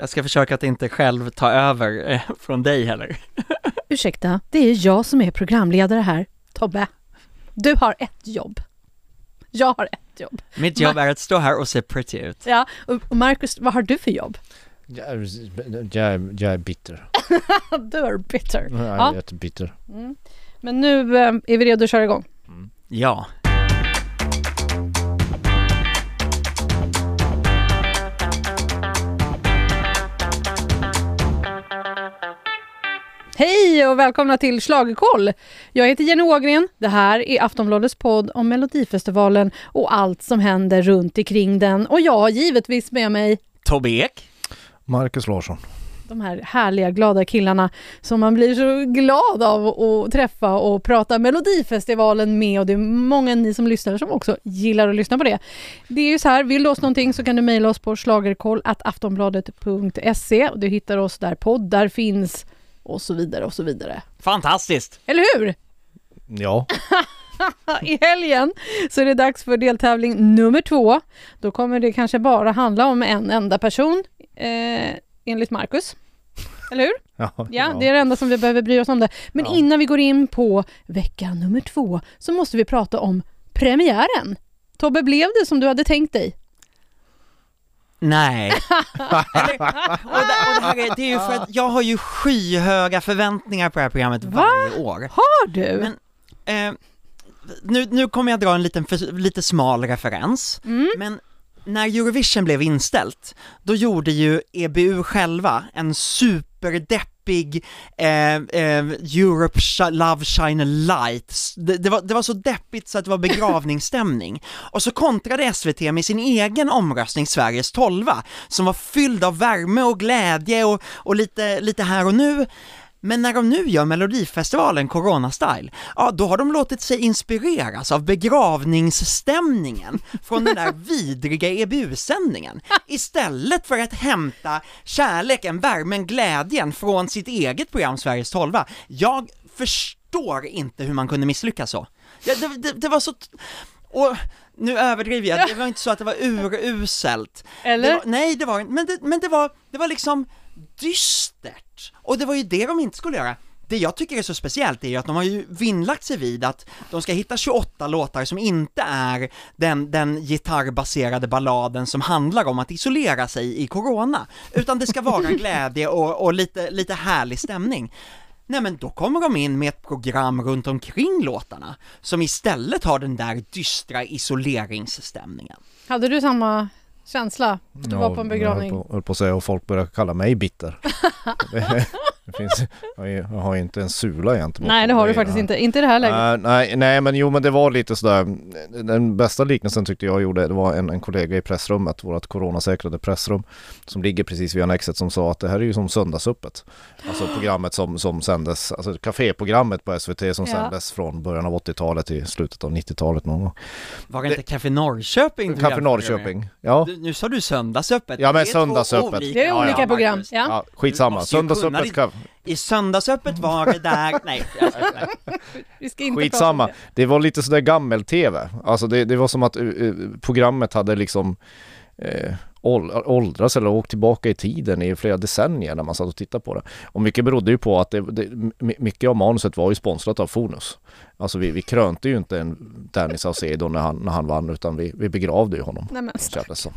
Jag ska försöka att inte själv ta över eh, från dig heller. Ursäkta, det är jag som är programledare här. Tobbe, du har ett jobb. Jag har ett jobb. Mitt jobb är att stå här och se pretty ut. Ja, och Marcus, vad har du för jobb? Jag är, jag jag är bitter. Du är bitter. Jag är Ja. jättebitter. Mm. Men nu eh, är vi redo att köra igång. Ja. Hej och välkomna till Schlagerkoll! Jag heter Jenny Ågren. Det här är Aftonbladets podd om Melodifestivalen och allt som händer runt omkring den. Och jag har givetvis med mig Tobbe Ek. Marcus Larsson. de här härliga, glada killarna som man blir så glad av att träffa och prata Melodifestivalen med och det är många ni som lyssnar som också gillar att lyssna på det. Det är ju så här, vill du oss någonting så kan du mejla oss på schlagerkoll.aftonbladet.se och du hittar oss där poddar finns och så vidare och så vidare. Fantastiskt! Eller hur? Ja, I helgen så är det dags för deltävling nummer två. Då kommer det kanske bara handla om en enda person, eh, enligt Marcus. Eller hur? ja, Ja, det är det enda som vi behöver bry oss om det. Men Ja. innan vi går in på vecka nummer två så måste vi prata om premiären. Tobbe, blev det som du hade tänkt dig? Nej. Eller, och, det, och det, här är, det är ju för att jag har ju skyhöga förväntningar på det här programmet Va? varje år. Har du? Men, eh, nu, nu kommer jag dra en liten, för, lite smal referens, Mm. men när Eurovision blev inställt, då gjorde ju EBU själva en superdeppig eh, eh, Europe Sh- Love Shine a Light. Det, det, var, det var så deppigt så att det var begravningsstämning. Och så kontrade SVT med sin egen omröstning, Sveriges tolva, som var fylld av värme och glädje och, och lite, lite här och nu. Men när de nu gör Melodifestivalen Corona-style, ja då har de låtit sig inspireras av begravningsstämningen från den där vidriga EBU-sändningen, istället för att hämta kärleken, värmen, glädjen från sitt eget program Sveriges 12. Jag förstår inte hur man kunde misslyckas så. Ja, det, det, det var så... Och nu överdriver jag, det var inte så att det var uruselt. Det Eller? var, nej, det var inte, men det, men det var, det var liksom dystert. Och det var ju det de inte skulle göra. Det jag tycker är så speciellt är ju att de har ju vinnlagt sig vid att de ska hitta 28 låtar som inte är den, den gitarrbaserade balladen som handlar om att isolera sig i corona, utan det ska vara glädje och, och lite, lite härlig stämning. Nej men då kommer de in med ett program runt omkring låtarna, som istället har den där dystra isoleringsstämningen. Hade du samma känsla? Du var på en begravning? Jag höll på, höll på att säga och folk börjar kalla mig bitter. det, finns, jag, har ju inte en sula egentligen. Nej, det har du faktiskt inte. Inte i det här läget. Nej, nej, nej, men jo men det var lite sådär, den bästa liknelsen tyckte jag gjorde, det var en, en kollega i pressrummet, vårt coronasäkrade pressrum, som ligger precis vid annexet som sa att det här är ju som söndagsöppet. Alltså programmet som, som sändes, alltså kaféprogrammet på SVT som Ja. sändes från början av 80-talet till slutet av 90-talet någon gång. Var det inte Café Norrköping? Café? Norrköping, ja. Du, nu sa du söndagsöppet. Ja, men Det är söndagsöppet. olika Det är Ja, ja, olika program. Ja. Ja, skitsamma, söndagsöppet. I söndagsöppet var det där, nej, jag. Vi ska inte Skitsamma, prata om det var lite sådär gammel-tv. Alltså det, det var som att eh, eh, programmet hade liksom eh, ål- åldras eller åkt tillbaka i tiden i flera decennier när man satt och tittade på det. Och mycket berodde ju på att det, det, my- mycket av manuset var ju sponsrat av Fonus. Alltså vi, vi krönte ju inte en Danny Saucedo när han, när han vann utan vi, vi begravde ju honom. det. Nej, men, kändes det som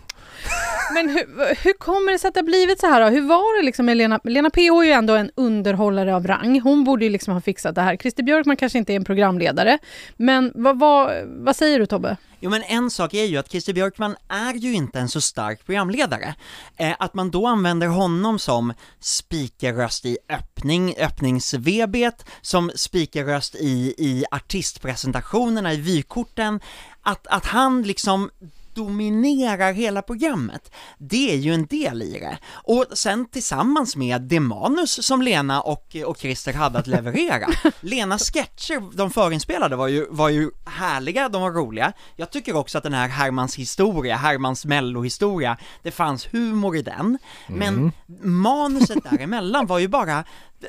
men hur, hur kommer det sig att det har blivit så här då? Hur var det liksom med Lena? Lena PH är ju ändå en underhållare av rang. Hon borde ju liksom ha fixat det här. Christer Björkman kanske inte är en programledare. Men vad, vad, vad säger du Tobbe? Jo men en sak är ju att Christer Björkman är ju inte en så stark programledare. Eh, att man då använder honom som speakerröst i öppning, öppningsvebet, som speakerröst i, i artistpresentationerna, i vykorten, att, att han liksom dominerar hela programmet, det är ju en del i det. Och sen tillsammans med det manus som Lena och, och Christer hade att leverera. Lenas sketcher, de förinspelade, var ju, var ju härliga, de var roliga. Jag tycker också att den här Hermans historia, Hermans mellohistoria, det fanns humor i den. Men manuset däremellan var ju bara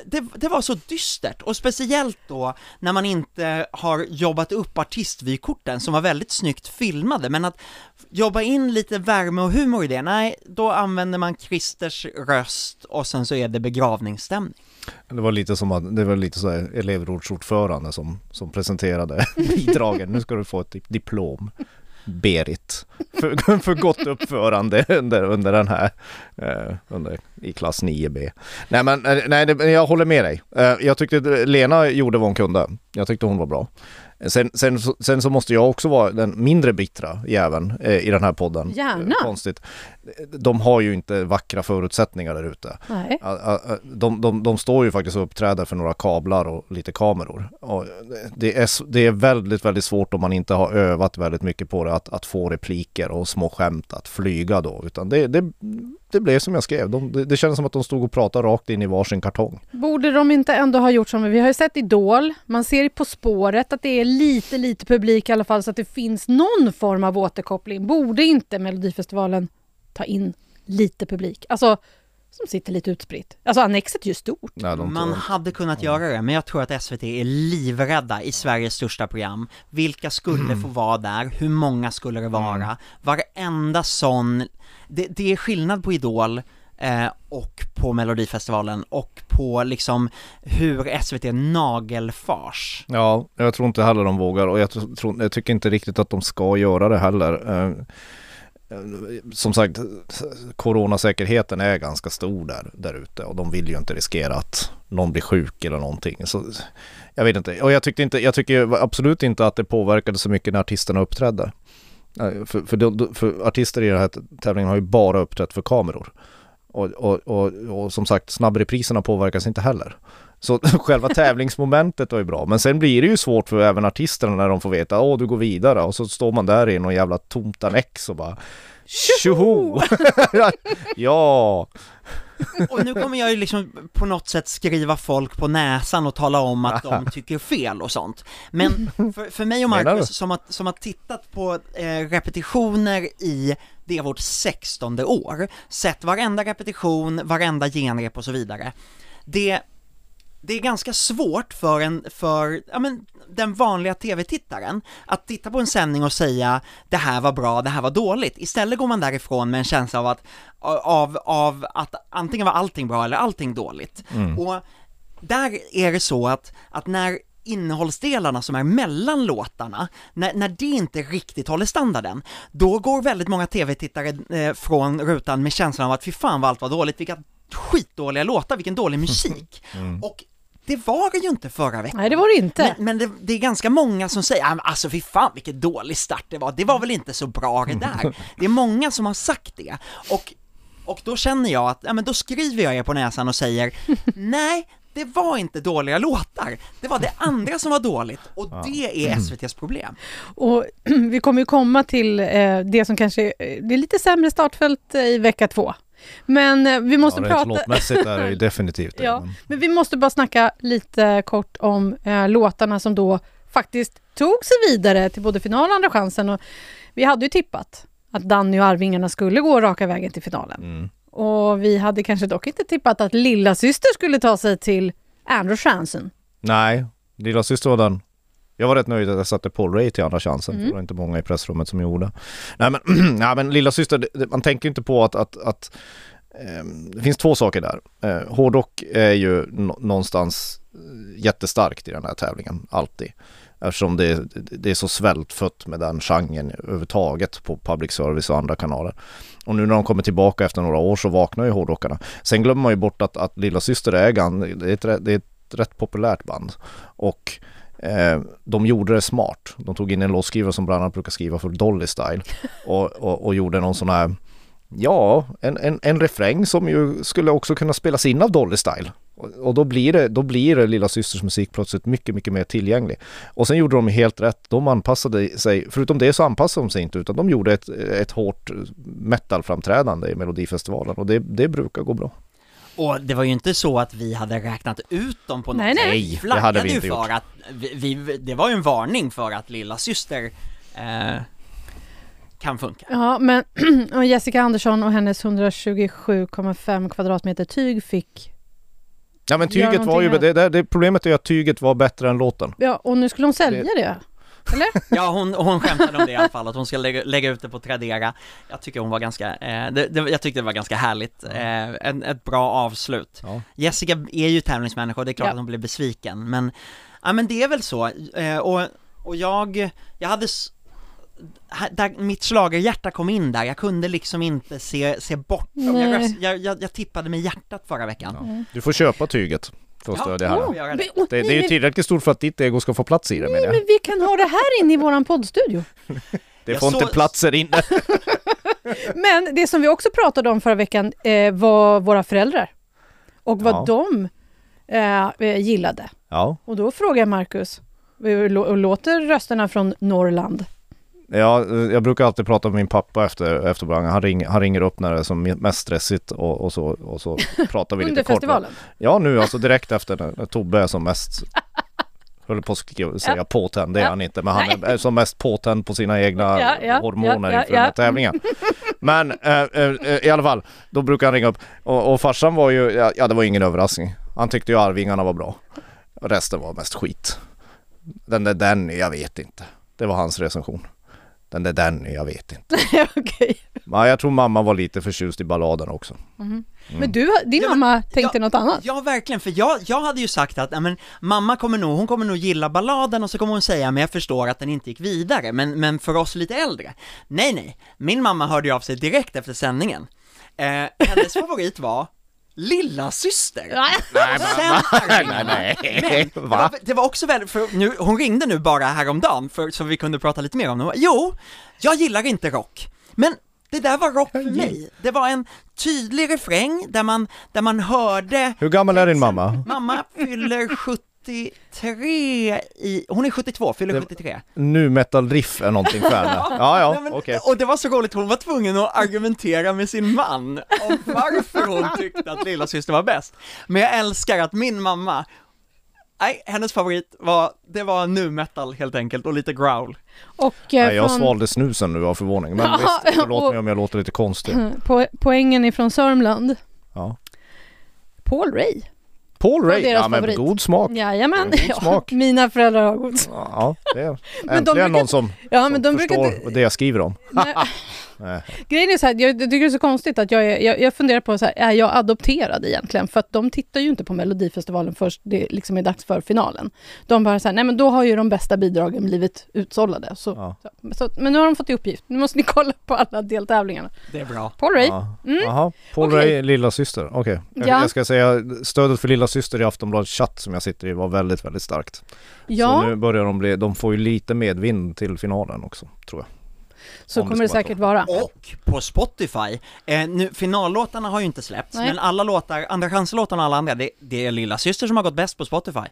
det, det var så dystert, och speciellt då när man inte har jobbat upp artistvykorten som var väldigt snyggt filmade, men att jobba in lite värme och humor i det, nej, då använder man Christers röst och sen så är det begravningsstämning. Det var lite som att, det var lite så här elevrådsordförande som, som presenterade bidragen. Nu ska du få ett diplom. Berit. För, för gott uppförande under, under den här, eh, under, i klass 9B. Nej men, eh, nej, det, jag håller med dig. Eh, jag tyckte Lena gjorde vad hon kunde. Jag tyckte hon var bra. Sen, sen, sen så måste jag också vara den mindre bittra jäveln eh, i den här podden. Gärna. Konstigt. De har ju inte vackra förutsättningar där ute. De, de, de står ju faktiskt och uppträder för några kablar och lite kameror. Och det, är, det är väldigt, väldigt svårt om man inte har övat väldigt mycket på det, att, att få repliker och små skämt att flyga då. Utan det, det, det blev som jag skrev. De, det, det kändes som att de stod och pratade rakt in i varsin kartong. Borde de inte ändå ha gjort som vi har ju sett Idol, man ser På spåret att det är lite, lite publik i alla fall så att det finns någon form av återkoppling. Borde inte Melodifestivalen ta in lite publik? Alltså som sitter lite utspritt. Alltså Annexet är ju stort. Nej, Man hade kunnat göra det, men jag tror att SVT är livrädda i Sveriges största program. Vilka skulle mm. få vara där? Hur många skulle det vara? Mm. Varenda sån, det, det är skillnad på Idol eh, och på Melodifestivalen och på liksom hur SVT nagelfars. Ja, jag tror inte heller de vågar och jag, tror, jag tycker inte riktigt att de ska göra det heller. Eh, som sagt, coronasäkerheten är ganska stor där, där ute och de vill ju inte riskera att någon blir sjuk eller någonting. Så jag vet inte, och jag, tyckte inte, jag tycker absolut inte att det påverkade så mycket när artisterna uppträdde. För, för, de, för artister i den här tävlingen har ju bara uppträtt för kameror. Och, och, och, och som sagt, snabbrepriserna påverkas inte heller. Så själva tävlingsmomentet var ju bra, men sen blir det ju svårt för även artisterna när de får veta åh du går vidare och så står man där i någon jävla tomt annex och bara Tjoho! ja! Och nu kommer jag ju liksom på något sätt skriva folk på näsan och tala om att de tycker fel och sånt. Men för, för mig och Marcus som har, som har tittat på eh, repetitioner i det är vårt sextonde år, sett varenda repetition, varenda genrep och så vidare. Det det är ganska svårt för en, för, ja men, den vanliga tv-tittaren att titta på en sändning och säga det här var bra, det här var dåligt. Istället går man därifrån med en känsla av att, av, av att antingen var allting bra eller allting dåligt. Mm. Och där är det så att, att när innehållsdelarna som är mellan låtarna, när, när det inte riktigt håller standarden, då går väldigt många tv-tittare eh, från rutan med känslan av att fy fan vad allt var dåligt, vilka skitdåliga låtar, vilken dålig musik. Mm. Och det var det ju inte förra veckan. Nej, det var det inte. Men, men det, det, är ganska många som säger, alltså fy fan vilken dålig start det var, det var väl inte så bra det där. Det är många som har sagt det, och, och då känner jag att, ja men då skriver jag er på näsan och säger, nej, det var inte dåliga låtar, det var det andra som var dåligt och det är mm. SVTs problem. Och vi kommer ju komma till eh, det som kanske, det är lite sämre startfält i vecka två. Men eh, vi måste ja, prata... Låtmässigt är det ju definitivt ja, men... men vi måste bara snacka lite kort om eh, låtarna som då faktiskt tog sig vidare till både final och Andra chansen. Och vi hade ju tippat att Danny och Arvingarna skulle gå raka vägen till finalen. Mm. Och vi hade kanske dock inte tippat att lilla syster skulle ta sig till andra chansen. Nej, lilla syster var den jag var rätt nöjd att jag satte Paul Ray till andra chansen. Mm. Det var inte många i pressrummet som gjorde. Nej men, nej, men lilla syster, man tänker inte på att, att, att eh, det finns två saker där. Eh, hårdrock är ju någonstans eh, jättestarkt i den här tävlingen, alltid. Eftersom det, det är så svältfött med den genren överhuvudtaget på public service och andra kanaler. Och nu när de kommer tillbaka efter några år så vaknar ju hårdrockarna. Sen glömmer man ju bort att, att Lilla Syster är, det är, ett, det är ett rätt populärt band. Och Eh, de gjorde det smart. De tog in en låtskrivare som bland annat brukar skriva för Dolly Style och, och, och gjorde någon sån här Ja, en, en, en refräng som ju skulle också kunna spelas in av Dolly Style. Och, och då blir det, då blir det Lilla Systers musik plötsligt mycket, mycket mer tillgänglig. Och sen gjorde de helt rätt. De anpassade sig, förutom det så anpassade de sig inte utan de gjorde ett, ett hårt metalframträdande i Melodifestivalen och det, det brukar gå bra. Och det var ju inte så att vi hade räknat ut dem på något nej, sätt. Nej, det hade vi inte ju för gjort. att vi, vi, det var ju en varning för att lilla syster eh, kan funka. Ja, men och Jessica Andersson och hennes 127,5 kvadratmeter tyg fick Ja men tyget var ju, det, det, det, problemet är ju att tyget var bättre än låten. Ja, och nu skulle hon sälja det. Eller? Ja hon, hon skämtade om det i alla fall, att hon ska lägga, lägga ut det på Tradera Jag tycker hon var ganska, eh, det, det, jag tyckte det var ganska härligt, eh, en, ett bra avslut Ja. Jessica är ju tävlingsmänniska och det är klart Ja. att hon blev besviken, men, ja men det är väl så, eh, och, och jag, jag hade där mitt schlagerhjärta kom in där, jag kunde liksom inte se, se bortom, jag, jag, jag, jag tippade med hjärtat förra veckan Ja. Du får köpa tyget för att stödja här. Ja. det. men- åh, Det, det är ju tillräckligt stort för att ditt ego ska få plats i det menar Nej, jag. men vi kan ha det här inne i våran poddstudio. Det Jag får såg- inte platser inne. Men det som vi också pratade om förra veckan eh, var våra föräldrar. Och vad Ja. de eh, eh, gillade. Ja, Och då frågar jag Marcus, lå- låter rösterna från Norrland? Ja, jag brukar alltid prata med min pappa efter, efter. Han, ring, han ringer upp när det är som mest stressigt och, och, så, och så pratar vi lite Under kort. festivalen? Ja nu alltså direkt efter när, när Tobbe är som mest Höll på att säga Ja. påtänd, det är Ja. han inte, men han är, är som mest påtänd på sina egna Ja, ja, hormoner ja, inför den här tävlingen. Men eh, eh, i alla fall, då brukar han ringa upp och, och farsan var ju, ja, det var ingen överraskning. Han tyckte ju Arvingarna var bra. Resten var mest skit. Den där Danny, jag vet inte. Det var hans recension. Den där Danny, jag vet inte. Okej. Men jag tror mamma var lite förtjust i balladen också. Men du, din Ja, men- mamma tänkte ja, något annat? Ja, verkligen, för jag, jag hade ju sagt att, men mamma kommer nog, hon kommer nog gilla balladen och så kommer hon säga, men jag förstår att den inte gick vidare, men, men för oss lite äldre. Nej, nej, min mamma hörde ju av sig direkt efter sändningen. Eh, hennes favorit var Lilla syster. Nej. Arvingarna. nej, nej. Men det Va? var, det var också väldigt, för nu, hon ringde nu bara häromdagen för, så vi kunde prata lite mer om det. Jo, jag gillar inte rock, men det där var rock för mig. Det var en tydlig refräng där man, där man hörde Hur gammal är din mamma? Mamma fyller 73 i, hon är 72, fyller Det- 73. Nu metal riff är någonting för henne. Ja, ja, okej. Och det var så roligt, hon var tvungen att argumentera med sin man om varför hon tyckte att lilla syster var bäst. Men jag älskar att min mamma, nej, hennes favorit var, det var nu metal helt enkelt och lite growl. Och eh, Nej, jag från, svalde snusen nu av förvåning. Men Ja, visst, förlåt och- mig om jag låter lite konstig. po poängen ifrån Sörmland, Ja. Paul Ray. Paul Ray, deras ja men favorit. god smak. Jajamän, God ja, smak. mina föräldrar har god smak. Ja, det är de äntligen brukar- någon som, Ja, som men de brukar förstår inte- det jag skriver om. Nej. Grejen är så här, jag tycker det är så konstigt att jag, är, jag, jag funderar på så här, är jag adopterad egentligen? För att de tittar ju inte på Melodifestivalen först det liksom är dags för finalen. De bara så här, nej men då har ju de bästa bidragen blivit utsållade. Så, Ja. så, så, men nu har de fått i uppgift, nu måste ni kolla på alla deltävlingarna. Det är bra. Paul Ray, Ja. Mm. Jaha, Paul Okej. Ray, lilla syster. Okej. Jag, Ja. jag ska säga, stödet för lilla syster i Aftonbladets chatt som jag sitter i var väldigt, väldigt starkt. ja, Så nu börjar de bli, de får ju lite medvind till finalen också, tror jag. Så det kommer det säkert vara. Och på Spotify, eh, nu, finallåtarna har ju inte släppts, Nej. men alla låtar, andra chanslåtarna och alla andra, det, det är lilla syster som har gått bäst på Spotify.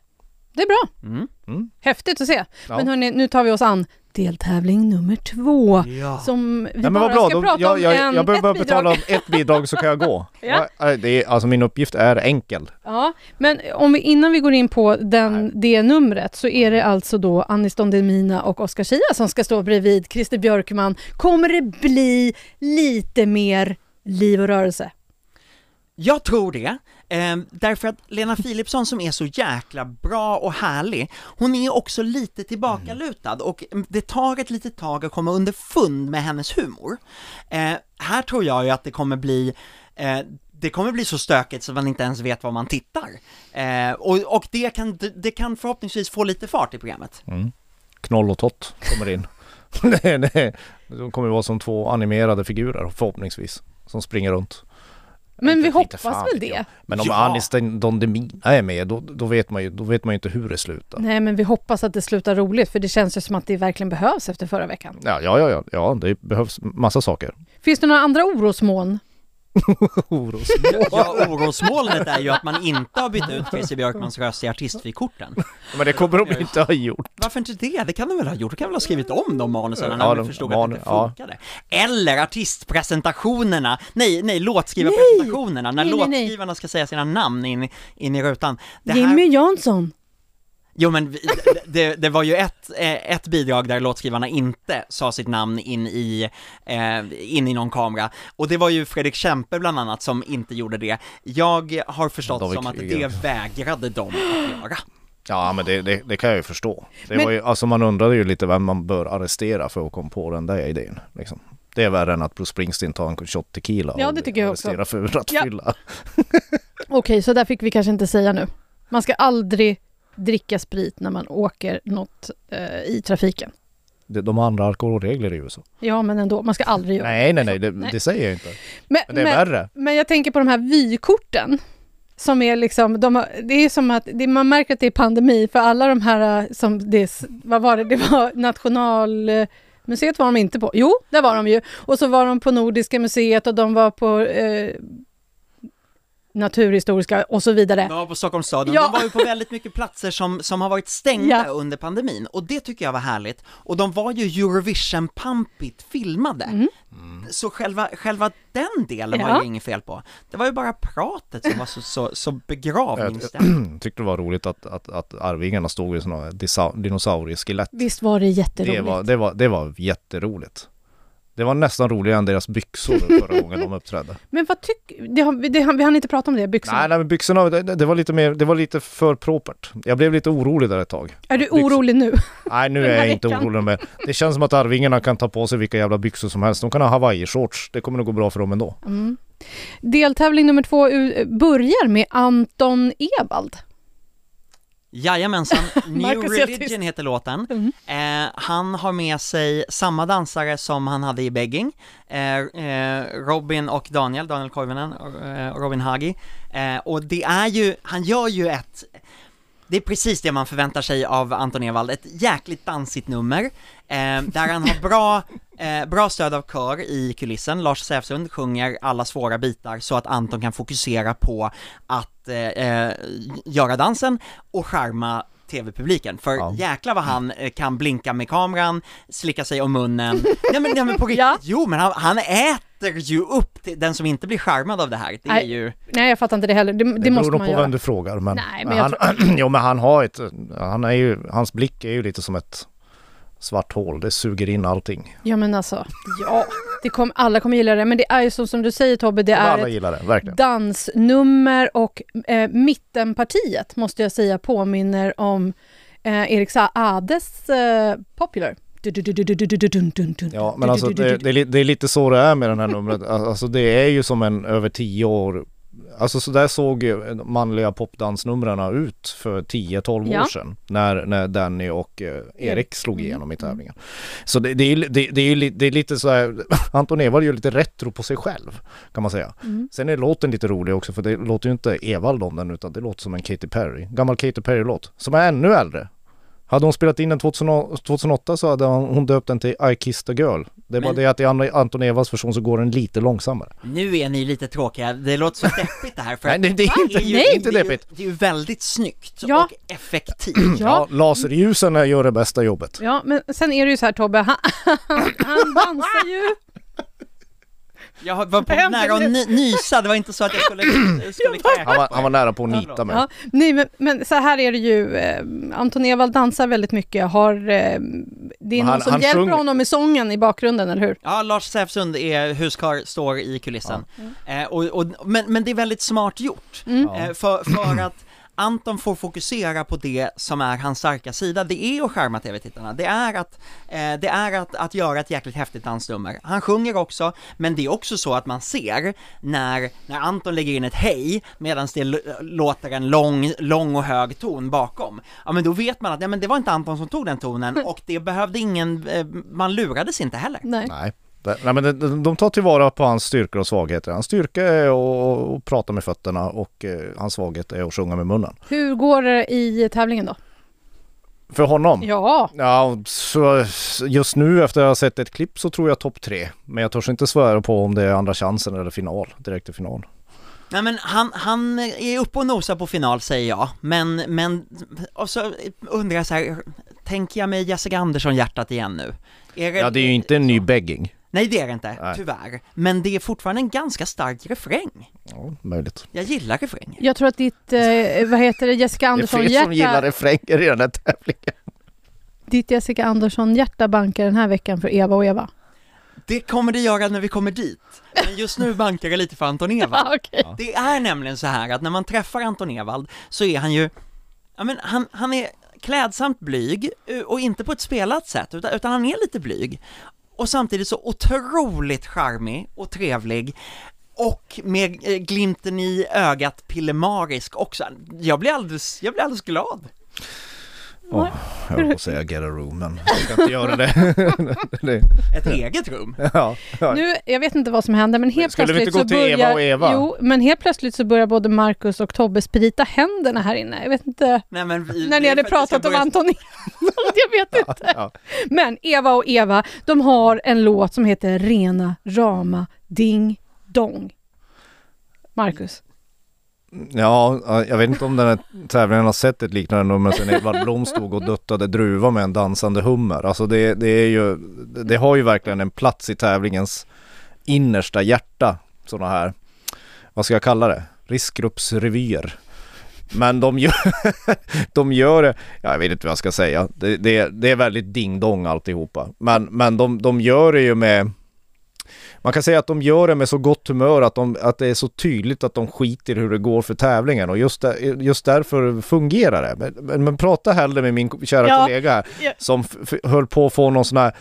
Det är bra, Mm. häftigt att se. Ja. Men hörni, nu tar vi oss an deltävling nummer två. Ja. Som vi Nej bara ska då, prata jag, om jag, en, jag behöver bara bidrag. betala om ett bidrag så kan jag gå. Ja. Det är, alltså min uppgift är enkel. Ja, men om vi, innan vi går in på den, det numret så är det alltså då Anis Don Demina och Oscar Zia som ska stå bredvid Christer Björkman. Kommer det bli lite mer liv och rörelse? Jag tror det, eh, därför att Lena Philipsson som är så jäkla bra och härlig, hon är också lite tillbakalutad och det tar ett litet tag att komma underfund med hennes humor. Eh, här tror jag ju att det kommer bli eh, det kommer bli så stökigt så man inte ens vet var man tittar. Eh, och, och det, kan, det kan förhoppningsvis få lite fart i programmet. Mm. Knoll och Tott kommer in. nej, nej. De kommer vara som två animerade figurer förhoppningsvis. Som springer runt. Men vi hoppas väl det. jag. Men om Ja. Anis Don Demina är med, då, då, vet man ju, då vet man ju inte hur det slutar. Nej, men vi hoppas att det slutar roligt för det känns ju som att det verkligen behövs efter förra veckan. Ja, ja, ja, ja, ja, det behövs massa saker. Finns det några andra orosmoln? Oros. Ja, orosmolnet är ju att man inte har bytt ut Christer Björkmans röst i artistfikorten. Men det kommer de inte ha gjort. Varför inte det? Det kan de väl ha gjort? De kan väl ha skrivit om de manusen när Ja, de förstod man- att det inte ja. funkade. Eller artistpresentationerna, nej, nej, låtskrivarpresentationerna, när Nej, nej, nej. låtskrivarna ska säga sina namn in, in i rutan. Det Jimmy Jansson. Jo men vi- det, det var ju ett, eh, ett bidrag där låtskrivarna inte sa sitt namn in i, eh, in i någon kamera, och det var ju Fredrik Kempe bland annat som inte gjorde det. Jag har förstått David som att det vägrade de att göra. Ja men det, det, det kan jag ju förstå. Det Men- var ju, alltså man undrade ju lite vem man bör arrestera för att komma på den där idén. Liksom. Det är värre än att Bruce Springsteen tar en shot tequila Ja, och det tycker jag också. arresterar för rattfylla. Okej, så där fick vi kanske inte säga nu. Man ska aldrig dricka sprit när man åker något eh, i trafiken. De har andra alkoholregler i USA. Ja, men ändå, man ska aldrig göra Nej nej nej, det, Nej. det säger jag inte. Men, Men det är men, värre. men jag tänker på de här vykorten. Som är liksom, de har, det är som att, det, man märker att det är pandemi för alla de här eh, som, det, vad var det, det var Nationalmuseet var de inte på. Jo, där var de ju. Och så var de på Nordiska museet och de var på eh, Naturhistoriska och så vidare. De var på Stockholms stad, Ja. de var ju på väldigt mycket platser som, som har varit stängda Ja. under pandemin, och det tycker jag var härligt. Och de var ju Eurovision-pampigt filmade, Mm. så själva, själva den delen var Ja. ju inget fel på. Det var ju bara pratet som var så, så, så begravningsstämt. Tyckte det var roligt att, att, att Arvingarna stod i sådana dinosaurieskelett. Visst var det jätteroligt? Det var, det, var, det var jätteroligt. Det var nästan roligare än deras byxor förra gången de uppträdde. Men vad tycker... Vi hann inte prata om det, byxorna. Nej, nej men byxorna, det, det var lite mer, det var lite för propert. Jag blev lite orolig där ett tag. är du byxor. orolig nu? Nej nu är jag inte veckan. orolig med. Det känns som att Arvingarna kan ta på sig vilka jävla byxor som helst. De kan ha hawaii-shorts. Det kommer nog gå bra för dem ändå. Mm. Deltävling nummer två börjar med Anton Ewald. Jajamensan, New Religion heter låten. Mm. Eh, han har med sig samma dansare som han hade i Begging, eh, eh, Robin och Daniel, Daniel Koivunen och eh, Robin Hagi. Eh, och det är ju, han gör ju ett, det är precis det man förväntar sig av Anton Ewald, ett jäkligt dansigt nummer, eh, där han har bra, eh, bra stöd av kör i kulissen, Lars Säfsund sjunger alla svåra bitar så att Anton kan fokusera på att eh, eh göra dansen och charma tv-publiken, för Ja. jäklar vad han eh, kan blinka med kameran, slicka sig om munnen, nej men, nej, men på Ja. jo men han, han äter ju upp till den som inte blir charmad av det här, det är Nej, ju Nej, jag fattar inte det heller. Det, det, Det, måste beror nog man på göra. vem du frågar. Men, Nej, men han, jo men han har ett, han är ju, hans blick är ju lite som ett svart hål. Det suger in allting. Ja, men alltså, ja, det kom, alla kommer gilla det. Men det är ju som, som du säger Tobbe, det Och är alla ett det, verkligen. dansnummer och eh, mittenpartiet, måste jag säga, påminner om eh, Erik Saades eh, Popular. Ja men alltså det, det är lite så det är med den här numret. Alltså det är ju som en över tio år Alltså så där såg ju manliga popdansnumren ut för 10-12 Ja. år sedan när, när Danny och eh, Erik slog Mm. igenom i tävlingen. Så det, det, är, det, det, är, det är lite så här, Anton Ewald gör lite retro på sig själv kan man säga. Mm. Sen är låten lite rolig också för det låter ju inte Evald om den utan det låter som en Katy Perry, gammal Katy Perry-låt som är ännu äldre. Hade hon spelat in den 2000 2008 så hade hon döpt den till I kissed a girl. Det är bara det att i An- Anton Evalds version så går den lite långsammare. Nu är ni lite tråkiga, det låter så deppigt det här för Nej, det, det är inte, ju, det är inte det är ju- deppigt. Det är ju väldigt snyggt Ja. och effektivt. Ja, Ja, laserljusen gör det bästa jobbet. ja, men sen är det ju så här Tobbe, han, han dansar ju. Jag var på nära att ny- nysa, det var inte så att jag skulle, skulle Han var, på han var nära på att nita mig. Ja, nej, men, men så här är det ju. Eh, Anton Ewald dansar väldigt mycket. Har, eh, det är någon han- som han hjälper sjunger- honom med sången i bakgrunden, eller hur? Ja, Lars Säfsund är huskar, står i kulissen. Eh, och, och, men, men det är väldigt smart gjort. Mm. Ja. Eh, för, för att Anton får fokusera på det som är hans starka sida, det är att skärma tv-tittarna, det är att, eh, det är att, att göra ett jäkligt häftigt dansnummer. Han sjunger också, men det är också så att man ser när, när Anton lägger in ett hej medan det låter en lång, lång och hög ton bakom. Ja men då vet man att, ja men det var inte Anton som tog den tonen och det behövde ingen, eh, man lurades inte heller. Nej. Nej. Det- Nej men de, de tar tillvara på hans styrkor och svagheter. Hans styrka är att, att prata med fötterna och eh, hans svaghet är att sjunga med munnen. Hur går det i tävlingen då? För honom? Ja, Ja, så just nu efter att ha sett ett klipp så tror jag topp tre. Men jag törs inte svära på om det är andra chansen eller final, direkt till final. Nej men han, han är uppe och nosar på final säger jag, men, men, och så undrar jag så här, tänker jag mig Jessica Andersson hjärtat igen nu? Är Ja, det är ju inte en ny begging. Nej det är det inte, Nej. tyvärr. Men det är fortfarande en ganska stark refräng. Ja, möjligt. Jag gillar refränger. Jag tror att ditt, eh, vad heter det, Jessica Det är fler som gillar refränger i den här tävlingen. ditt Jessica Andersson hjärta bankar den här veckan för Eva och Eva. Det kommer det göra när vi kommer dit. Men just nu bankar det lite för Anton Ewald. Ah, okej. Det är nämligen så här att när man träffar Anton Ewald så är han ju, ja men han, han är klädsamt blyg eh, och inte på ett spelat sätt utan, utan han är lite blyg. Och samtidigt så otroligt charmig och trevlig och med eh, glimten i ögat pillemarisk också. Jag blir alldeles, jag blir alldeles glad. Åh, jag höll på att säga get a room, men jag ska inte göra det. Ett eget rum. ja, ja. Nu, jag vet inte vad som händer men helt Skulle vi plötsligt inte gå så till börjar... Eva och Eva? Jo, men helt plötsligt så börjar både Marcus och Tobbe sprita händerna här inne. Jag vet inte Nej, men vi, när ni hade vi pratat om börja- Anton Ewald, jag vet inte. ja. Men Eva och Eva, de har en låt som heter Rena rama ding dong. Marcus. Ja, jag vet inte om den här tävlingen har sett ett liknande nummer sen Edvard Blom stod och duttade druva med en dansande hummer. Alltså det, det är ju, det har ju verkligen en plats i tävlingens innersta hjärta. Sådana här, vad ska jag kalla det? Riskgruppsrevyer. Men de gör, de gör det, ja, jag vet inte vad jag ska säga. Det, det, det är väldigt ding-dong alltihopa. Men, men de, de gör det ju med man kan säga att de gör det med så gott humör att, de, att det är så tydligt att de skiter hur det går för tävlingen och just, där, just därför fungerar det. Men, men, men prata hellre med min kära Ja. kollega här, som höll på att få någon sån här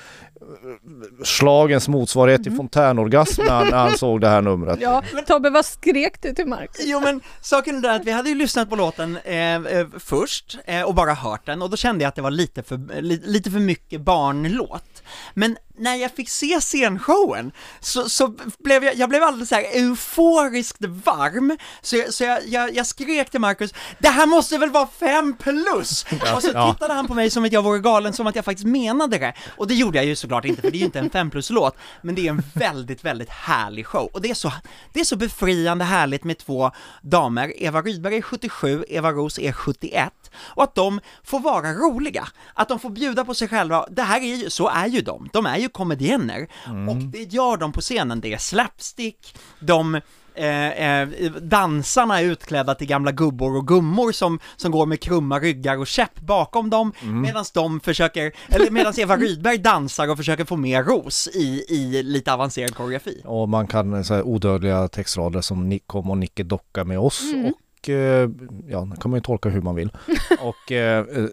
slagens motsvarighet Mhm. till fontänorgasm när han, när han såg det här numret. Ja, Tobbe, vad skrek du till Marcus? Jo men saken är där att vi hade ju lyssnat på låten eh, eh, först eh, och bara hört den och då kände jag att det var lite för, li, lite för mycket barnlåt. Men när jag fick se scenshowen så, så blev jag, jag blev alldeles så här euforiskt varm, så, jag, så jag, jag, jag skrek till Marcus, det här måste väl vara fem plus? och så Ja. tittade han på mig som att jag vore galen, som att jag faktiskt menade det. Och det gjorde jag ju såklart inte, för det är ju inte en fem plus-låt, men det är en väldigt, väldigt härlig show. Och det är så, det är så befriande härligt med två damer, Eva Rydberg är 77, Eva Ros är 71, och att de får vara roliga, att de får bjuda på sig själva, det här är ju, så är ju de, de är ju komedienner, och det gör de på scenen, det är slapstick, de Eh, eh, dansarna är utklädda till gamla gubbor och gummor som, som går med krumma ryggar och käpp bakom dem, medan de försöker, eller medan Eva Rydberg dansar och försöker få mer ros i, i lite avancerad koreografi. Och man kan eh, så här, odödliga textrader som Nick kom och Nicke docka med oss och eh, ja, det kan man ju tolka hur man vill. och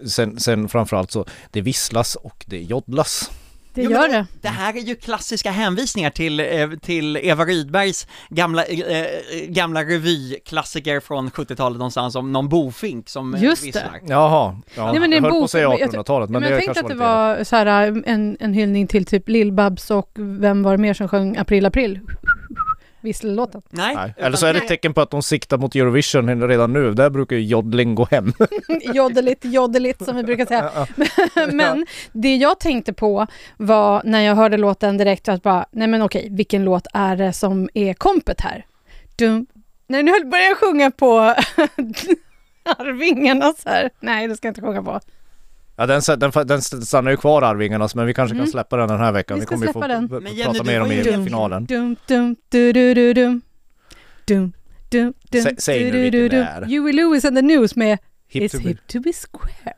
sen, sen framförallt så det visslas och det joddlas. Det Jo, gör det. Det här är ju klassiska hänvisningar till, eh, till Eva Rydbergs gamla, eh, gamla revyklassiker från 70-talet någonstans om någon bofink som Just det. visslar. Jaha, ja, Nej, men det är jag höll på bok- att säga jag- 1800-talet men, Men det jag tänkte att det var så här, en, en hyllning till typ Lill-Babs och vem var det mer som sjöng April April? Vissellåten. Nej, Nej. Eller så är det ett nej. tecken på att de siktar mot Eurovision redan nu. Där brukar ju joddling gå hem. Joddeligt, joddeligt som vi brukar säga. men det jag tänkte på var när jag hörde låten direkt att bara, nej men okej, vilken låt är det som är kompet här? Dum. När nu börjar jag sjunga på Arvingarna så här. Nej, det ska jag inte sjunga på. Ja den, den, den stannar ju kvar Arvingarnas men vi kanske Mm. kan släppa den den här veckan. Vi Vi kommer ju få den. Jenny, prata du mer om ju i med- finalen. Dum, dum, du, du, du, dum. Dum, dum, dum, Sä- säg nu vilken det är. Huey Lewis and the News med Hip It's to be. hip to be square.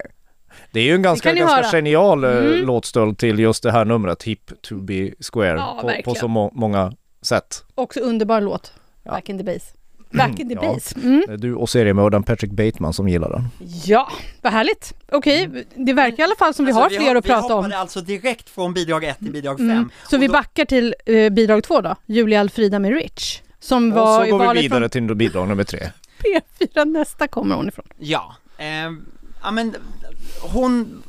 Det är ju en ganska, ganska höra. genial eh, Mm. låtstöld till just det här numret, Hip to be square, Ja, på, på så må- många sätt. Också underbar låt. Ja. Back in the base. Back in the Ja. base. Mm. Du och seriemördaren Patrick Bateman som gillar den. Ja, vad härligt. Okej, det verkar i alla fall som vi Alltså, har fler att vi prata om. hoppade alltså direkt från bidrag 1 till bidrag 5. Mm. Så vi då- backar till eh, bidrag två då, Julia Alfrida med Rich. Som Och var så i går vi vidare till bidrag nummer tre. från P4, nästa kommer hon ifrån. Ja, eh, ja men hon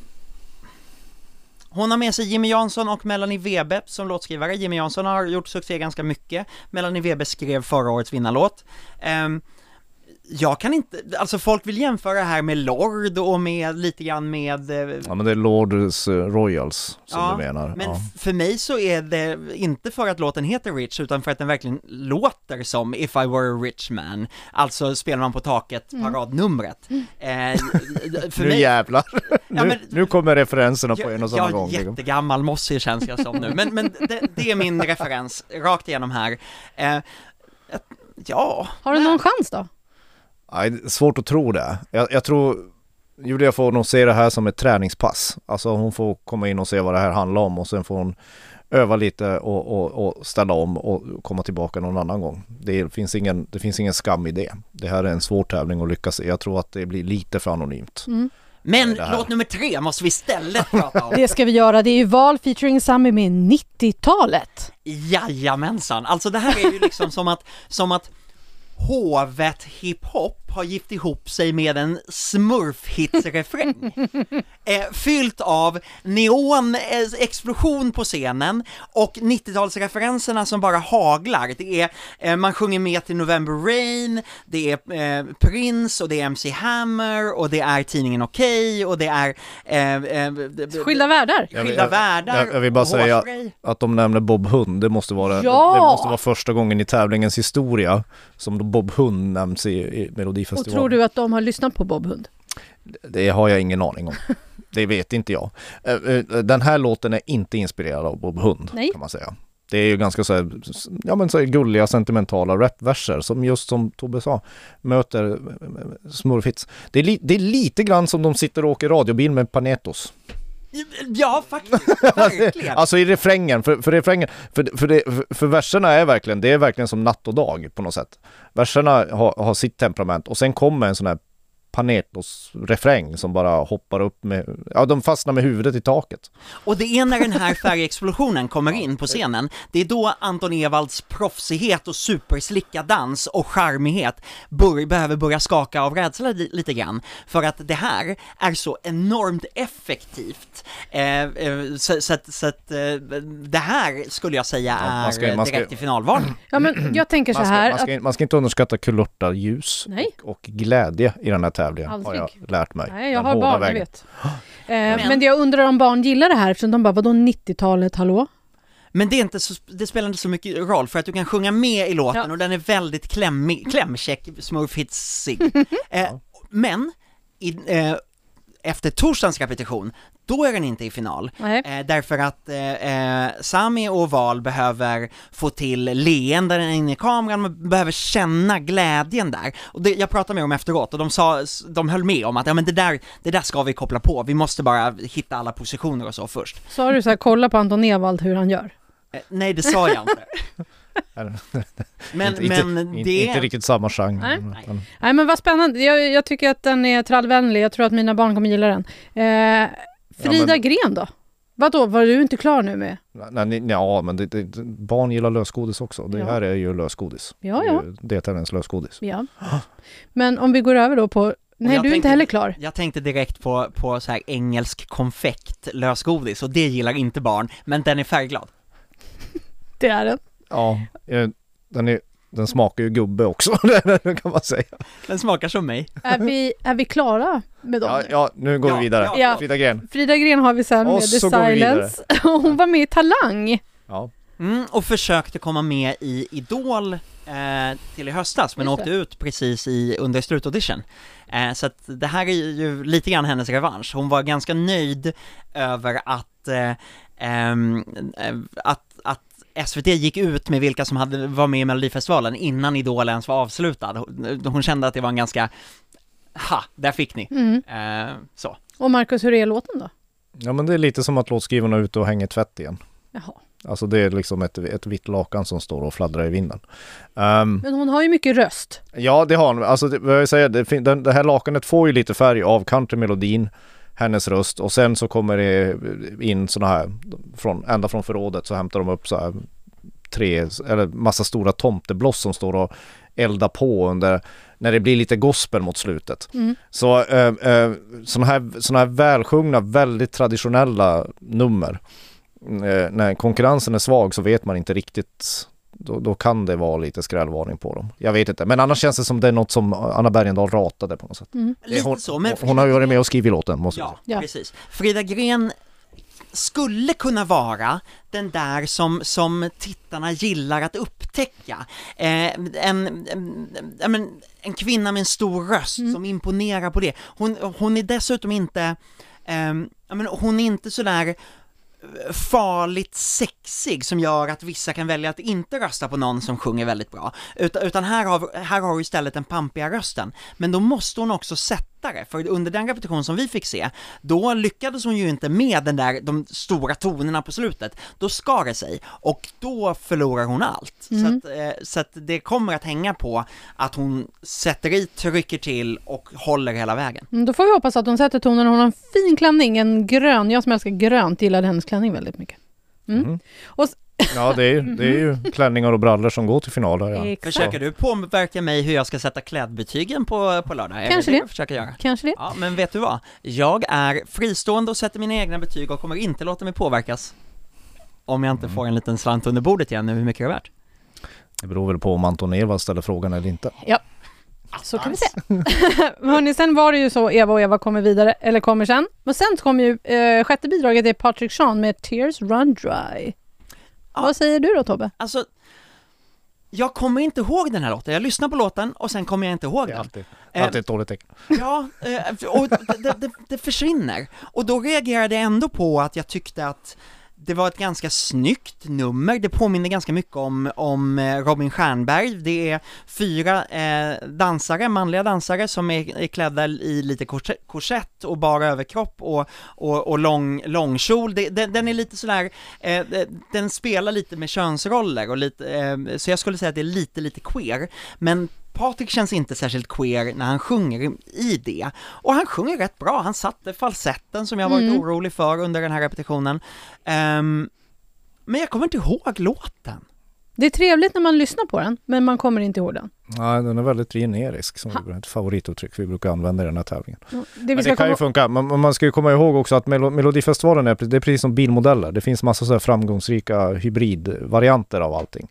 hon har med sig Jimmy Jansson och Melanie Webe som låtskrivare. Jimmy Jansson har gjort succé ganska mycket. Melanie Webe skrev förra årets vinnarlåt. Ehm, jag kan inte, alltså folk vill jämföra det här med Lord och med lite grann med eh, Ja men det är Lords eh, Royals som Ja, du menar. Men ja. för mig så är det inte för att låten heter Rich, utan för att den verkligen låter som If I Were a Rich Man, alltså spelar man på taket, paradnumret. Eh, för nu mig, jävlar! nu, men- nu kommer referenserna på jag, en och samma jag gång. är liksom. jättegammal mossig känns jag som nu, men, men det, det är min referens rakt igenom här. Eh, ja, Har du någon chans då? Nej, svårt att tro det. Jag, jag tror Julia får nog se det här som ett träningspass. Alltså hon får komma in och se vad det här handlar om och sen får hon öva lite och, och, och ställa om och komma tillbaka någon annan gång. Det finns, ingen, det finns ingen skam i det. Det här är en svår tävling att lyckas i. Jag tror att det blir lite för anonymt. men det här. låt nummer tre måste vi istället prata om. Det ska vi göra. Det är ju val featuring Sami med 90-talet. Jajamensan, alltså det här är ju liksom som att, som att hovet hiphop har gift ihop sig med en smurfhitsrefräng. eh, fyllt av neon, eh, explosion på scenen och 90-talsreferenserna som bara haglar. Det är, eh, man sjunger med till November Rain, det är eh, Prince och det är MC Hammer och det är tidningen Okej och det är eh, eh, Skilda världar. Jag vill- skilda jag- världar jag- jag vill bara säga- hårspray. Att de nämner Bob Hund, det måste vara, Ja! det måste vara första gången i tävlingens historia som Bob Hund nämns i, i Och Melodifestivalen. tror du att de har lyssnat på Bob Hund? Det har jag ingen aning om. Det vet inte jag. Eh, eh, Den här låten är inte inspirerad av Bob Hund Nej. kan man säga. Det är ju ganska så här, ja men så gulliga sentimentala rapverser som just som Tobbe sa möter eh, smurfhits. Det är, li, det är lite grann som de sitter och åker radiobil med Panetos. Ja, faktiskt, verkligen. Alltså i refrängen, för, för refrängen, för, för, det, för, för verserna är verkligen, det är verkligen som natt och dag på något sätt. Verserna har, har sitt temperament och sen kommer en sån här Panetos-refräng som bara hoppar upp med, ja de fastnar med huvudet i taket. Och det är när den här färgexplosionen kommer in på scenen, det är då Anton Ewalds proffsighet och superslicka dans och charmighet bör, behöver börja skaka av rädsla li- lite grann. För att det här är så enormt effektivt. Eh, eh, så, så att, så att eh, det här skulle jag säga Ja, man är ska- man ska- direkt i finalvarning. Ja, men jag tänker så Man ska, här man, ska, att... man ska inte underskatta kulörta ljus och, och glädje i den här tävlingen, har Aldrig. jag lärt mig. Nej, jag Den har hårda barn, jag vägen. vet. Eh, men jag undrar om barn gillar det här eftersom de bara, vadå 90-talet, hallå? Men det, är inte så, det spelar inte så mycket roll för att du kan sjunga med i låten Ja. och den är väldigt klämmig, klämkäck, smurfhitsig. eh, men i, eh, efter torsdagens repetition, då är den inte i final. Eh, därför att eh, eh, Sami och Val behöver få till leenden inne i kameran, man behöver känna glädjen där. Och det, jag pratade med dem efteråt och de sa, de höll med om att ja men det där, det där ska vi koppla på, vi måste bara hitta alla positioner och så först. Sa du så här, kolla på Anton Ewald hur han gör? Eh, nej det sa jag inte. Men, inte, men inte, det inte riktigt samma genre. Nej. Men- Nej men vad spännande, jag, jag tycker att den är trallvänlig, jag tror att mina barn kommer gilla den. Eh, Frida men- Gren då? Vadå, var du inte klar nu med? Nej, nej, ja, men det, det, barn gillar lösgodis också. Det Ja. här är ju lösgodis. Ja, Det är ja. deltävlingens lösgodis. Ja. Men om vi går över då på... Nej, jag du är tänkte- inte heller klar. Jag tänkte direkt på, på så här engelsk konfekt lösgodis och det gillar inte barn, men den är färgglad. Det är den. Ja, eh, den, är, den smakar ju gubbe också, kan man säga. Den smakar som mig. Är vi, är vi klara med dem? Ja, ja nu går Ja, vi vidare. ja. Frida Gren. Frida Gren har vi sen Och med The. Silence. Hon var med i Talang. Ja. Mm, och försökte komma med i Idol eh, till i höstas, men Just åkte det. ut precis i, under slutaudition. Eh, så att det här är ju lite grann hennes revansch. Hon var ganska nöjd över att, eh, ehm, eh, att, att SVT gick ut med vilka som hade, var med i Melodifestivalen innan Idol ens var avslutad. Hon, hon kände att det var en ganska, ha, där fick ni. Mm. Eh, så. Och Marcus, hur är låten då? ja, men det är lite som att låtskrivarna är ute och hänger tvätt igen. Jaha. Alltså det är liksom ett, ett vitt lakan som står och fladdrar i vinden. Ehm, Men hon har ju mycket röst. Ja, det har han. Alltså, det, vad jag säger, det, det här lakanet får ju lite färg av countrymelodin, hennes röst och sen så kommer det in såna här, från, ända från förrådet så hämtar de upp så här tre, eller massa stora tomtebloss som står och eldar på under, när det blir lite gospel mot slutet. Mm. Så eh, eh, såna, här, såna här välsjungna, väldigt traditionella nummer. Eh, när konkurrensen är svag så vet man inte riktigt då, då kan det vara lite skrällvarning på dem. Jag vet inte, men annars känns det som det är något som Anna Bergendahl ratade på något sätt. Mm. Lite hon, så, men hon har ju varit med och skrivit låten, måste jag Ja, säga. Ja. precis. Frida Gren skulle kunna vara den där som, som tittarna gillar att upptäcka. Eh, en, en, ja, men, en kvinna med en stor röst som imponerar på det. Hon, hon är dessutom inte, ja, men, hon är inte sådär eh, farligt sexig som gör att vissa kan välja att inte rösta på någon som sjunger väldigt bra. Utan, utan här, har, här har du istället den pampiga rösten. Men då måste hon också sätta det, för under den repetition som vi fick se, då lyckades hon ju inte med den där, de stora tonerna på slutet. Då skar det sig, och då förlorar hon allt. Så, att, eh, så att det kommer att hänga på att hon sätter i, trycker till och håller hela vägen. Mm, Då får vi hoppas att hon sätter tonen. Hon har en fin klänning, en grön. Jag som älskar grönt gillade hennes klänning väldigt mycket. Mm. Mhm. Och Ja, det är, ju- det är ju klänningar och brallor som går till final där, ja. Försöker du påverka mig hur jag ska sätta klädbetygen på, på lördag? Kanske det. det. jag försöker göra? Kanske det. Ja, men vet du vad? Jag är fristående och sätter mina egna betyg och kommer inte låta mig påverkas. Om jag inte får en liten slant under bordet igen, hur mycket det är värt. Det beror väl på om Anton Ewald ställer frågan eller inte. Så kan vi se. Hörrni, sen var det ju så, Eva och Eva kommer vidare, eller kommer sen. Men sen kom ju eh, sjätte bidraget, det är Patrick Sean med Tears Run Dry. Ja. Vad säger du då Tobbe? Alltså, jag kommer inte ihåg den här låten. Jag lyssnar på låten och sen kommer jag inte ihåg Det är den. alltid, Eh, alltid ett dåligt tecken. Ja, eh, och det, det, det försvinner. Och då reagerade jag ändå på att jag tyckte att det var ett ganska snyggt nummer, det påminner ganska mycket om, om eh, Robin Stjernberg, det är fyra eh, dansare, manliga dansare som är, är klädda i lite korsett och bara överkropp och, och, och lång, långkjol, det, den, den är lite sådär, eh, den spelar lite med könsroller och lite, eh, så jag skulle säga att det är lite, lite queer, men Patrik känns inte särskilt queer när han sjunger i det. Och han sjunger rätt bra, han satte falsetten som jag varit Mm. orolig för under den här repetitionen. Ehm, men jag kommer inte ihåg låten. Det är trevligt när man lyssnar på den, men man kommer inte ihåg den. Nej, den är väldigt generisk, som vi- ett favorituttryck vi brukar använda i den här tävlingen. Det Men ska det kan ju komma... funka, men man ska ju komma ihåg också att Melo Melodifestivalen är, det är precis som bilmodeller. Det finns massa så här framgångsrika hybridvarianter av allting.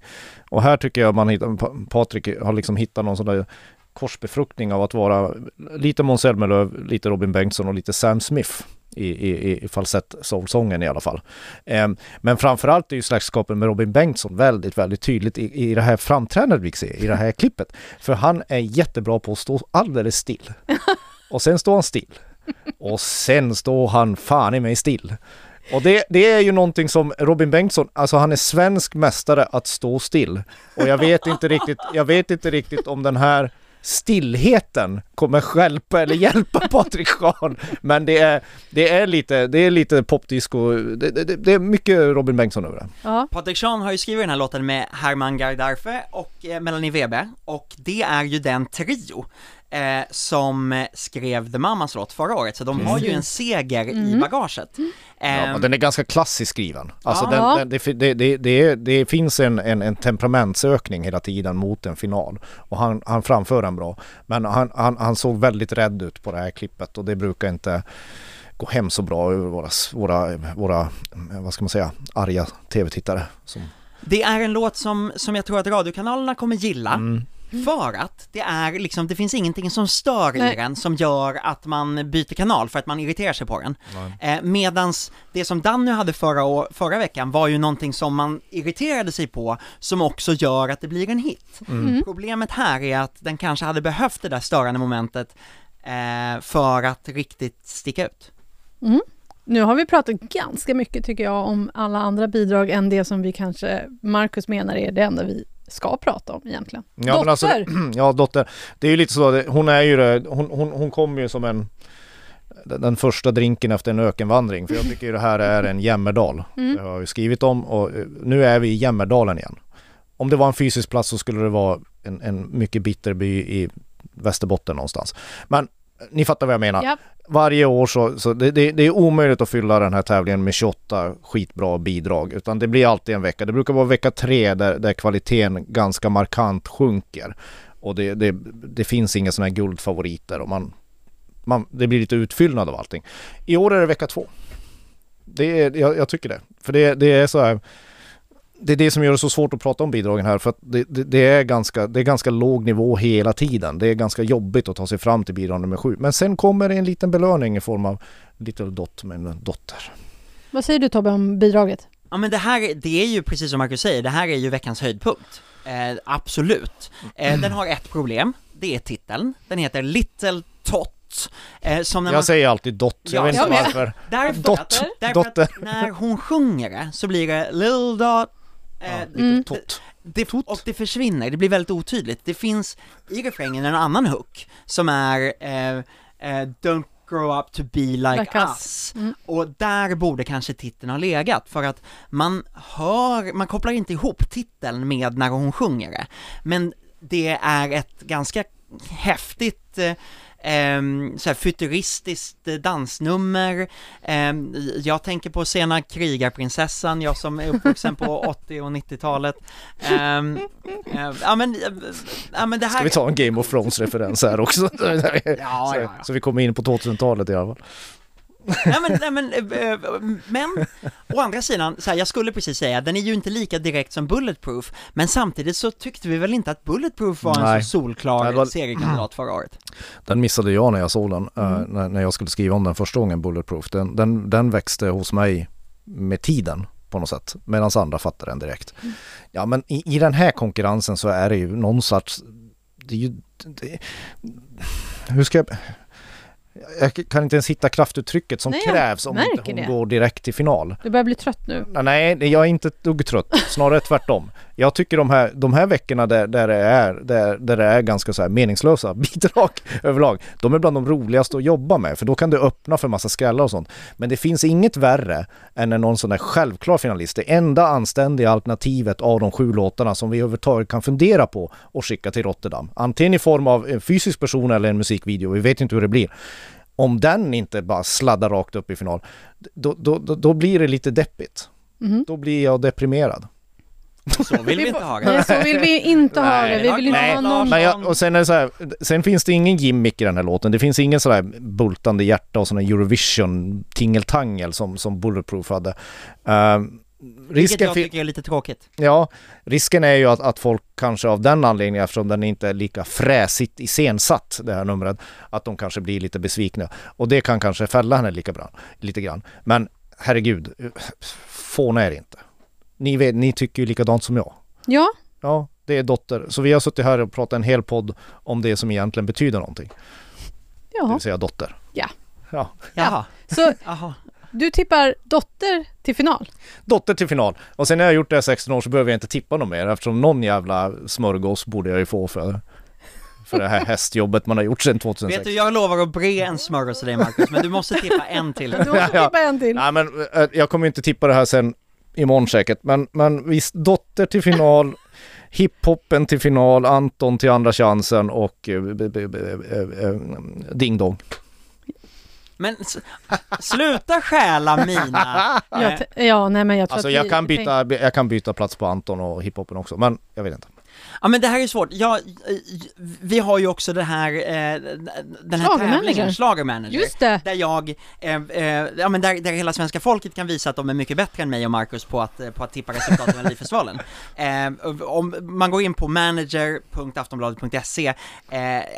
Och här tycker jag man hittar, Pa- Patrik har liksom hittat någon sån där korsbefruktning av att vara lite Måns Zelmerlöw, lite Robin Bengtsson och lite Sam Smith i, i, i falsett soulsången i alla fall. Ehm, men framförallt är ju släktskapen med Robin Bengtsson väldigt, väldigt tydligt i, i det här framträdandet vi ser, i det här klippet. För han är jättebra på att stå alldeles still. Och sen står han still. Och sen står han fan i mig still. Och det, det är ju någonting som Robin Bengtsson, alltså han är svensk mästare att stå still. Och jag vet inte riktigt, jag vet inte riktigt om den här stillheten kommer stjälpa eller hjälpa Patrik Schan. Men det är, det är lite, det är lite popdisco, det, det, det är mycket Robin Bengtsson över det. Ja. Patrik Sean har ju skrivit den här låten med Herman Gardarfe och eh, Melanie Webe, och det är ju den trio eh, som skrev The Mamas låt förra året, så de har ju en seger i bagaget. Ja, Ehm, och den är ganska klassiskt skriven. Alltså Ja. den, den, det, det, det, det, finns en, en, en temperamentsökning hela tiden mot en final. Och han, han framför den bra. Men han, han, han såg väldigt rädd ut på det här klippet och det brukar inte gå hem så bra över våra, våra, våra vad ska man säga, arga tv-tittare. Som, Det är en låt som, som jag tror att radiokanalerna kommer gilla, mm. För att det är liksom, det finns ingenting som stör Nej. i den som gör att man byter kanal för att man irriterar sig på den. Eh, medans det som Danny hade förra, å- förra veckan var ju någonting som man irriterade sig på, som också gör att det blir en hit. Mm. Problemet här är att den kanske hade behövt det där störande momentet eh, för att riktigt sticka ut. Nu har vi pratat ganska mycket tycker jag om alla andra bidrag än det som vi kanske, Marcus menar är det enda vi ska prata om egentligen. Ja, alltså- Dotter! ja, dotter. Det är ju lite så, hon är ju det, hon, hon, hon kom ju som en den första drinken efter en ökenvandring. För jag tycker ju det här är en jämmerdal. Mm. Det har jag ju skrivit om och eh, nu är vi i Jämmerdalen igen. Om det var en fysisk plats så skulle det vara en, en mycket bitter by i Västerbotten någonstans. Men ni fattar vad jag menar. Ja. Varje år så, så det, det, det är omöjligt att fylla den här tävlingen med 28 skitbra bidrag. Utan det blir alltid en vecka. Det brukar vara vecka tre där, där kvaliteten ganska markant sjunker. Och det, det, det finns inga sådana här guldfavoriter och man, man, det blir lite utfyllnad av allting. I år är det vecka två. Det är, jag, jag tycker det. För det, det är så här det är det som gör det så svårt att prata om bidragen här för att det, det, det, är ganska, det är ganska låg nivå hela tiden. Det är ganska jobbigt att ta sig fram till bidrag nummer sju. Men sen kommer det en liten belöning i form av Little Dot med en dotter. Vad säger du Tobbe om bidraget? Ja men det här, det är ju precis som Marcus säger, det här är ju veckans höjdpunkt. Eh, absolut. Eh, den har ett problem, det är titeln. Den heter Little Tot. Eh, som när Jag man, säger alltid Dot, jag Ja, vet inte varför. därför, Dot, därför dotter. att när hon sjunger det så blir det Little Dot, Ja, Mm. Little Tot. det, och det försvinner, det blir väldigt otydligt. Det finns i refrängen en annan hook som är eh, eh, Don't grow up to be like, Like us. us. Mm. Och där borde kanske titeln ha legat, för att man hör, man kopplar inte ihop titeln med när hon sjunger det. Men det är ett ganska häftigt eh, ehm, så här futuristiskt eh, dansnummer, Ehm, jag tänker på sena krigarprinsessan, jag som är uppvuxen på 80 och 90-talet. Ehm, eh, ja men, eh, ja men det här... Ska vi ta en Game of Thrones-referens här också? Ja, så, ja, ja. så vi kommer in på 2000-talet i alla fall. Nej men, nej, men, eh, eh, men, å andra sidan, så här, jag skulle precis säga, den är ju inte lika direkt som Bulletproof, men samtidigt så tyckte vi väl inte att Bulletproof var en Nej. så solklar var- seriekandidat förra året. Den missade jag när jag såg den, eh, Mm. när, när jag skulle skriva om den första gången, Bulletproof. Den, den, den växte hos mig med tiden på något sätt, medan andra fattade den direkt. Mm. Ja men i, i den här konkurrensen så är det ju någon sorts, det är ju, det, hur ska jag, jag kan inte ens hitta kraftuttrycket som Nej, krävs om inte hon det. går direkt till final. Du börjar bli trött nu. Nej, jag är inte ett dugg trött. Snarare tvärtom. Jag tycker de här, de här veckorna där, där, det är, där, där det är ganska så här meningslösa bidrag överlag, de är bland de roligaste att jobba med, för då kan det öppna för massa skrällar och sånt. Men det finns inget värre än när någon sån där självklar finalist, det enda anständiga alternativet av de sju låtarna som vi överhuvudtaget kan fundera på och skicka till Rotterdam. Antingen i form av en fysisk person eller en musikvideo, vi vet inte hur det blir. Om den inte bara sladdar rakt upp i final, då, då, då, då blir det lite deppigt. Mhm. Då blir jag deprimerad. Så vill vi inte ha det. Nej, så vill vi inte ha Nej, det. Vi vill inte nej, ha någon... Men jag, och sen är det så här, sen finns det ingen gimmick i den här låten. Det finns ingen sådär bultande hjärta och sån här Eurovision tingeltangel som, som Bulletproof hade. Uh, Vilket risken, jag fi- tycker är lite tråkigt. ja, risken är ju att, att folk kanske av den anledningen, eftersom den inte är lika fräsigt iscensatt, det här numret, att de kanske blir lite besvikna. Och det kan kanske fälla henne lika bra, lite grann. Men herregud, fåna är det inte. Ni, vet, ni tycker ju likadant som jag. Ja, Ja, det är dotter. Så vi har suttit här och pratat en hel podd om det som egentligen betyder någonting. Det ja. vill säga dotter. Ja. Ja. Jaha, Så du tippar dotter till final? Dotter till final. Och sen när jag har gjort det här 16 år så behöver jag inte tippa något mer eftersom någon jävla smörgås borde jag ju få för, för det här hästjobbet man har gjort sedan 2006. Vet du, jag lovar att bre en smörgås till dig Marcus, men du måste tippa en till. Du måste tippa en till. Nej men äh, jag kommer ju inte tippa det här sen imorgon säkert. Men, men visst, dotter till final, hiphopen till final, Anton till andra chansen och eh, eh, eh, Ding Dong. Men sluta stjäla mina... Ja, nej men jag tror Alltså att jag vi- kan byta, jag kan byta plats på Anton och hiphopen också, men jag vet inte. Ja men det här är svårt, ja, eh, vi har ju också det här, eh, den här tävlingen, Schlagermanager. Just det! Där jag, eh, eh, ja men där, där hela svenska folket kan visa att de är mycket bättre än mig och Marcus på att, eh, på att tippa resultaten i Melodifestivalen. Eh, om man går in på manager.aftonbladet.se eh,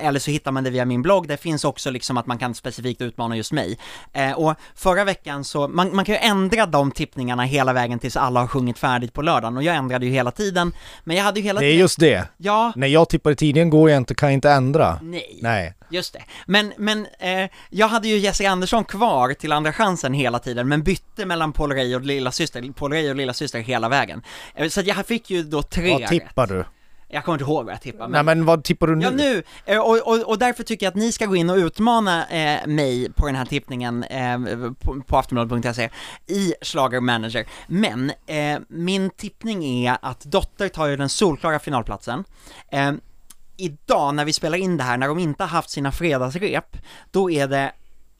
eller så hittar man det via min blogg, där finns också liksom att man kan specifikt utmana just mig. Eh, och förra veckan så, man, man kan ju ändra de tippningarna hela vägen tills alla har sjungit färdigt på lördagen och jag ändrade ju hela tiden, men jag hade ju hela Det är tiden, just det. Ja, När jag tippar i tidningen går jag inte, kan jag inte ändra. nej. Nej. Just det. Men, men eh, jag hade ju Jessica Andersson kvar till andra chansen hela tiden, men bytte mellan Paul Rey och lilla syster, Paul Rey och lilla syster hela vägen. Eh, så jag fick ju då tre Vad tippar du? Jag kommer inte ihåg vad jag tippade, Nej men... men vad tippar du nu? Ja nu, eh, och, och, och därför tycker jag att ni ska gå in och utmana eh, mig på den här tippningen eh, på, på aftonbladet.se i Schlager Manager. Men eh, min tippning är att Dotter tar ju den solklara finalplatsen. Eh, idag när vi spelar in det här, när de inte har haft sina fredagsrep, då är det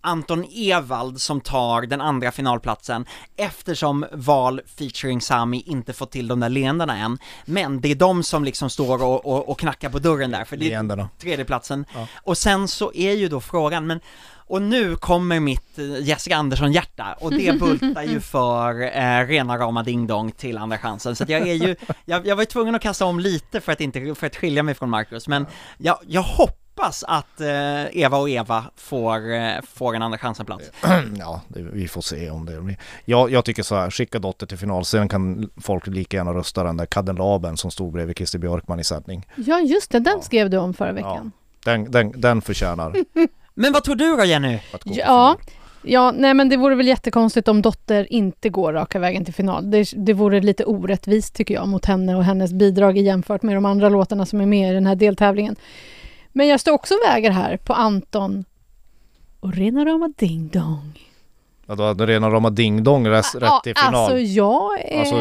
Anton Ewald som tar den andra finalplatsen eftersom Val featuring Sami inte fått till de där leendena än. Men det är de som liksom står och, och, och knackar på dörren där, för det är Leendena. tredjeplatsen. Ja. Och sen så är ju då frågan, men Och nu kommer mitt eh, Jessica Andersson-hjärta och det bultar ju för eh, rena rama Ding Dong till Andra chansen. Så att jag är ju, jag, jag var ju tvungen att kasta om lite för att inte, för att skilja mig från Marcus, men jag, jag hoppas att eh, Eva och Eva får, eh, får en Andra chansen-plats. Ja, vi får se om det blir. Jag, jag tycker så här, skicka Dotter till final, sen kan folk lika gärna rösta den där kadelaben som stod bredvid Christer Björkman i sändning. Ja, just det, den Ja. skrev du om förra veckan. Den, den, den förtjänar Men vad tror du då Jenny? att gå på Ja, ja, nej men det vore väl jättekonstigt om Dotter inte går raka vägen till final. Det, det vore lite orättvist tycker jag mot henne och hennes bidrag jämfört med de andra låtarna som är med i den här deltävlingen. Men jag står också och väger här på Anton och rena rama ding dong. Ja, då hade rena rama Ding Dong rätt, rätt till final. Alltså jag är... Alltså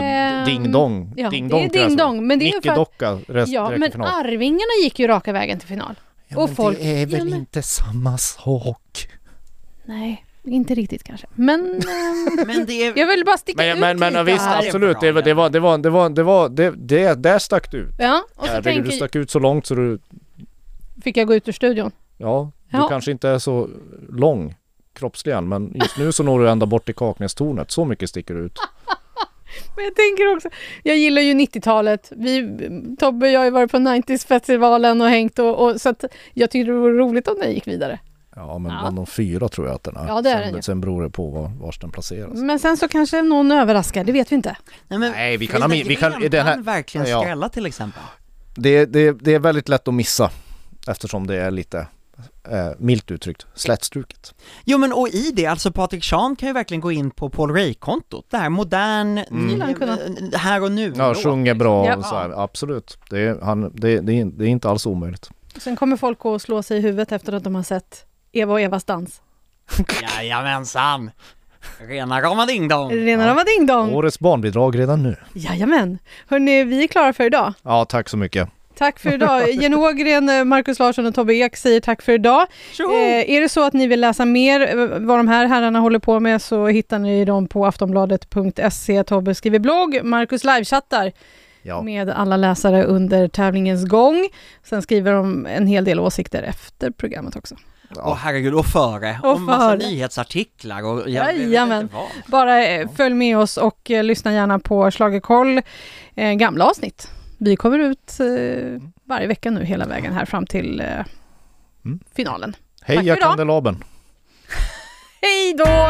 Ding Dong. ja, ding det är dong Ding. Dong, men det är för Docka rätt Ja, men final. Arvingarna gick ju raka vägen till final. Ja, och men folk- det är väl Ja, men- inte samma sak? Nej, inte riktigt kanske. Men ehm, Men det är... jag vill bara sticka Men, ut men, men lite visst, här. absolut. Det, var- det var, det var, det var, det var, det, det, där stack du ut. Ja, och så Herregud, tänker, du stack ut så långt så du, fick jag gå ut ur studion. ja, du Ja. kanske inte är så lång kroppsligen, men just nu så når du ända bort till Kaknästornet. Så mycket sticker ut. Men jag tänker också, jag gillar ju 90-talet. Vi, Tobbe och jag har ju varit på 90s-festivalen och hängt och, och så att jag tyckte det vore roligt om den gick vidare. Ja, men Ja. bland de fyra tror jag att den är. Ja, det är sen, den ju. sen beror det på var, vars den placeras. Men sen så kanske någon överraskar, det vet vi inte. Nej, men Nej, vi kan ha vi kan- den här- kan verkligen Ja. skrälla till exempel. Det, det, det är väldigt lätt att missa eftersom det är lite, eh, milt uttryckt, slätstruket. Jo men och i det, alltså Patrik Sean kan ju verkligen gå in på Paul Ray-kontot, det här modern, Mm. Eh, här och nu Ja, sjunger bra Ja. och så här, absolut. Det är, han, det, det, är, det är inte alls omöjligt. Sen kommer folk att slå sig i huvudet efter att de har sett Eva och Evas dans. Jajamensan! Rena rama ding dong! Rena rama ding dong! Årets barnbidrag redan nu. Jajamän! Hörni, vi är klara för idag. Ja, tack så mycket. Tack för idag. Jenny Ågren, Markus Larsson och Tobbe Ek säger tack för idag. Eh, är det så att ni vill läsa mer eh, vad de här herrarna håller på med så hittar ni dem på aftonbladet.se. Tobbe skriver blogg, Markus livechattar Ja, med alla läsare under tävlingens gång. Sen skriver de en hel del åsikter efter programmet också. Åh ja. herregud, och före! Och Och massa före. nyhetsartiklar och jag vet Jajamän. inte vad. Bara eh, följ med oss och eh, lyssna gärna på Schlagerkoll, eh, gamla avsnitt. Vi kommer ut eh, varje vecka nu hela vägen här fram till eh, Mm. finalen. För idag. kandelabern! Hej då!